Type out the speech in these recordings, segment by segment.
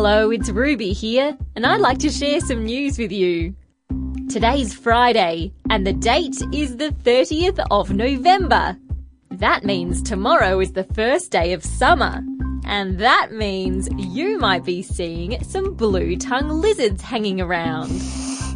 Hello, it's Ruby here, and I'd like to share some news with you. Today's Friday, and the date is the 30th of November. That means tomorrow is the first day of summer. And that means you might be seeing some blue tongue lizards hanging around.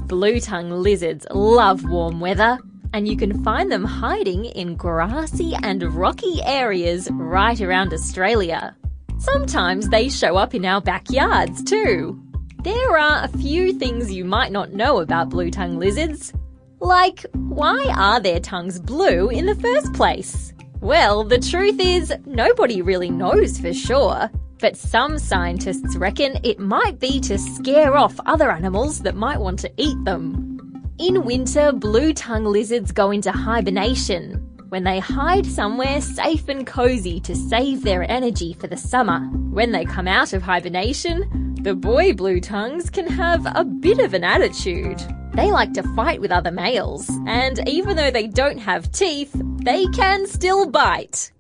Blue tongue lizards love warm weather, and you can find them hiding in grassy and rocky areas right around Australia. Sometimes they show up in our backyards too. There are a few things you might not know about blue tongue lizards. Like, why are their tongues blue in the first place? Well, the truth is, nobody really knows for sure. But some scientists reckon it might be to scare off other animals that might want to eat them. In winter, blue tongue lizards go into hibernation, when they hide somewhere safe and cozy to save their energy for the summer. When they come out of hibernation, the boy blue tongues can have a bit of an attitude. They like to fight with other males, and even though they don't have teeth, they can still bite.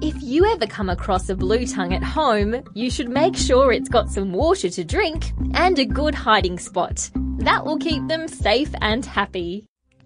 If you ever come across a blue tongue at home, you should make sure it's got some water to drink and a good hiding spot. That will keep them safe and happy.